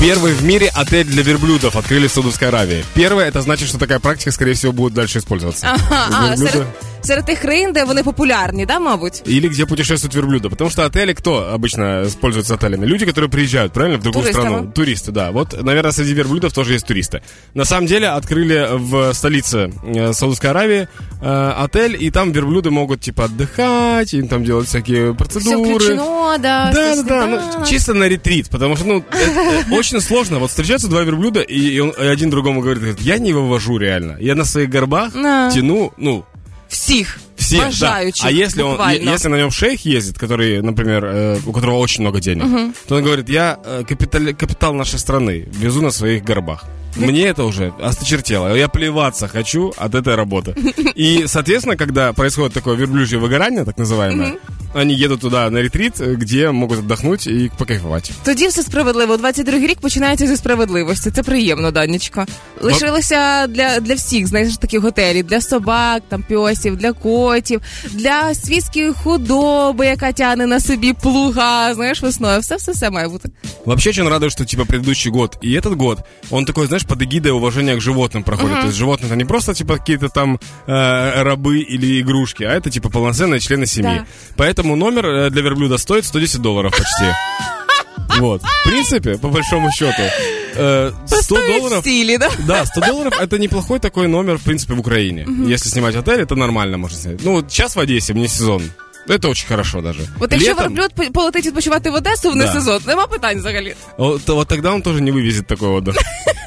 Первый в мире отель для верблюдов открыли в Саудовской Аравии. Первое, это значит, что такая практика, скорее всего, будет дальше использоваться. Ага, а, серед, тих країн, де вони популярні, да, мабуть? Или где путешествуют верблюда. Потому что отели кто обычно используются отелями? Люди, которые приезжают, правильно, в другую Туристы, страну. Туристы, да. Вот, наверное, среди верблюдов тоже есть туристы. На самом деле открыли в столице э, Саудовской Аравии э, отель, и там верблюды могут типа отдыхать, им там делать всякие Все процедуры. включено, да. Да, все да, да, ну, чисто на ретрит, потому что, ну, это, э, очень сложно. Вот встречаются два верблюда, и, и он, и один другому говорит, говорит, я не вывожу реально. Я на своих горбах Да. тяну, ну, Всіх все, да. А если он, буквально. если на нем шейх ездит, который, например, э, у которого очень много денег, то он говорит, я э, капиталь- капитал нашей страны везу на своих горбах. Мне это уже осточертело. Я плеваться хочу от этой работы. И, соответственно, когда происходит такое верблюжье выгорание, так называемое, они едут туда на ретрит, э, где могут отдохнуть и покайфовать. Тоді все справедливо. 22-й рік починається зі справедливості. Це приємно, Данечко. Лишилося для, для всіх, знаєш, такі готелі, для собак, там пьосів, для котів, для свійської худоби, яка тягне на собі плуга, знаєш, весною. Все, все, все має бути. Вообще очень радует, что типа предыдущий год и этот год, он такой, знаешь, под эгидой уважения к животным проходит. То есть животные это не просто типа какие-то там э, рабы или игрушки, а это типа полноценные члены семьи. Да. Поэтому номер э, для верблюда стоит 110 долларов почти. Вот. В принципе, по большому счету, э, 100 Стоїть долларов... в стилі, да? Да, 100 долларов это неплохой такой номер, в принципе, в Украине. Если снимать отель, это нормально можно снять. Ну, вот сейчас в Одессе, мне сезон. Это очень хорошо даже. От якщо Летом- верблюд по- полетить відпочивати в Одесу в не Да. сезон, нема питань взагалі. Вот, вот тогда он тоже не вывезет такой отдых.